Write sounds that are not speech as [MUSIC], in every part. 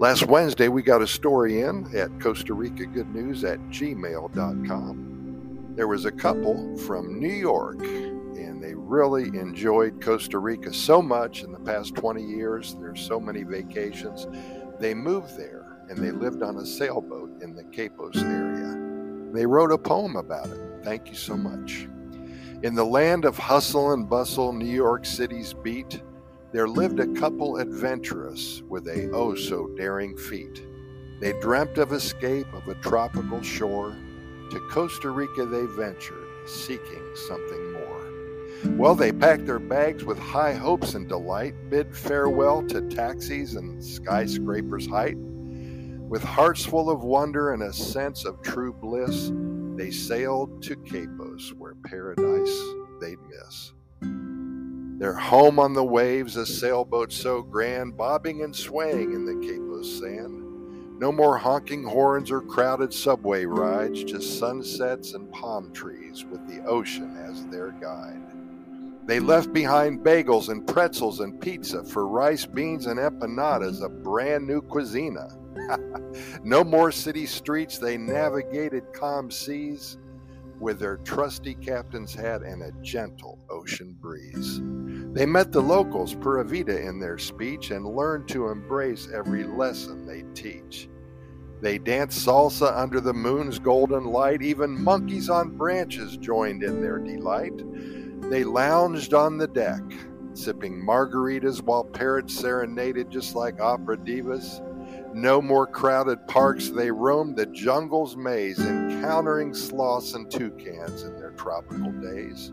Last Wednesday, we got a story in at Costa Rica Good News at gmail.com. There was a couple from New York, and they really enjoyed Costa Rica so much in the past 20 years. There's so many vacations. They moved there and they lived on a sailboat in the Quepos area. They wrote a poem about it. Thank you so much. In the land of hustle and bustle, New York City's beat, there lived a couple adventurous with a oh so daring feat. They dreamt of escape of a tropical shore. To Costa Rica they ventured, seeking something more. Well, they packed their bags with high hopes and delight, bid farewell to taxis and skyscrapers' height. With hearts full of wonder and a sense of true bliss, they sailed to Quepos, where paradise they'd miss. Their home on the waves, a sailboat so grand, bobbing and swaying in the Quepos sand. No more honking horns or crowded subway rides, just sunsets and palm trees with the ocean as their guide. They left behind bagels and pretzels and pizza for rice, beans, and empanadas, a brand new cuisina. [LAUGHS] no more city streets, they navigated calm seas with their trusty captain's hat and a gentle ocean breeze. They met the locals, pura vida, in their speech and learned to embrace every lesson they teach. They danced salsa under the moon's golden light, even monkeys on branches joined in their delight. They lounged on the deck, sipping margaritas while parrots serenaded just like opera divas. No more crowded parks, they roamed the jungle's maze, encountering sloths and toucans in their tropical days.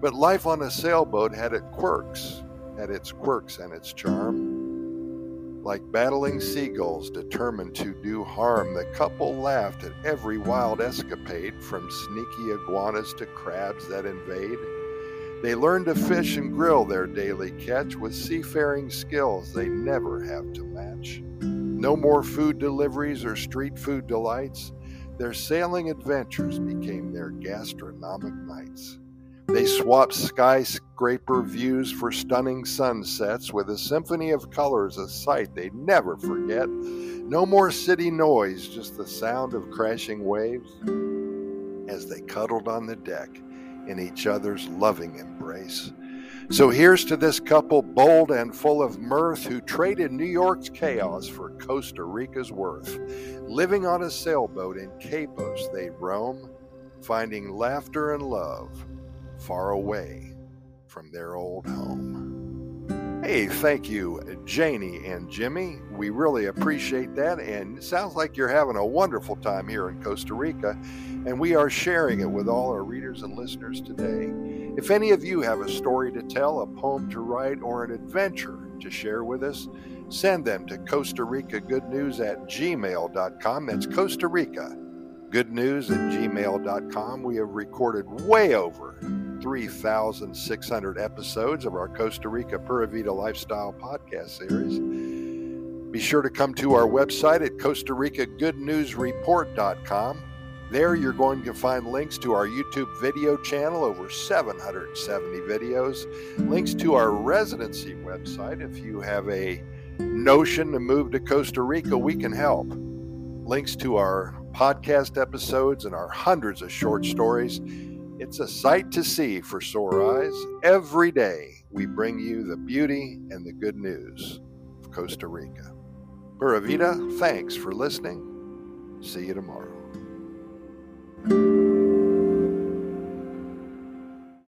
But life on a sailboat had its quirks, had its quirks and its charm. Like battling seagulls determined to do harm, the couple laughed at every wild escapade, from sneaky iguanas to crabs that invade. They learned to fish and grill their daily catch with seafaring skills they never have to match. No more food deliveries or street food delights. Their sailing adventures became their gastronomic nights. They swapped skyscraper views for stunning sunsets with a symphony of colors, a sight they'd never forget. No more city noise, just the sound of crashing waves as they cuddled on the deck in each other's loving embrace. So here's to this couple, bold and full of mirth, who traded New York's chaos for Costa Rica's worth. Living on a sailboat in Quepos, they roam, finding laughter and love far away from their old home. Hey, thank you, Janie and Jimmy. We really appreciate that. And sounds like you're having a wonderful time here in Costa Rica, and we are sharing it with all our readers and listeners today. If any of you have a story to tell, a poem to write, or an adventure to share with us, send them to Costa Rica Good News at gmail.com. That's Costa Rica Good News at gmail.com. We have recorded way over 3,600 episodes of our Costa Rica Pura Vida Lifestyle podcast series. Be sure to come to our website at Costa Rica Good News Report.com. There, you're going to find links to our YouTube video channel, over 770 videos, links to our residency website. If you have a notion to move to Costa Rica, we can help. Links to our podcast episodes and our hundreds of short stories it's a sight to see for sore eyes. Every day we bring you the beauty and the good news of Costa Rica. Pura Vida, thanks for listening. See you tomorrow thank you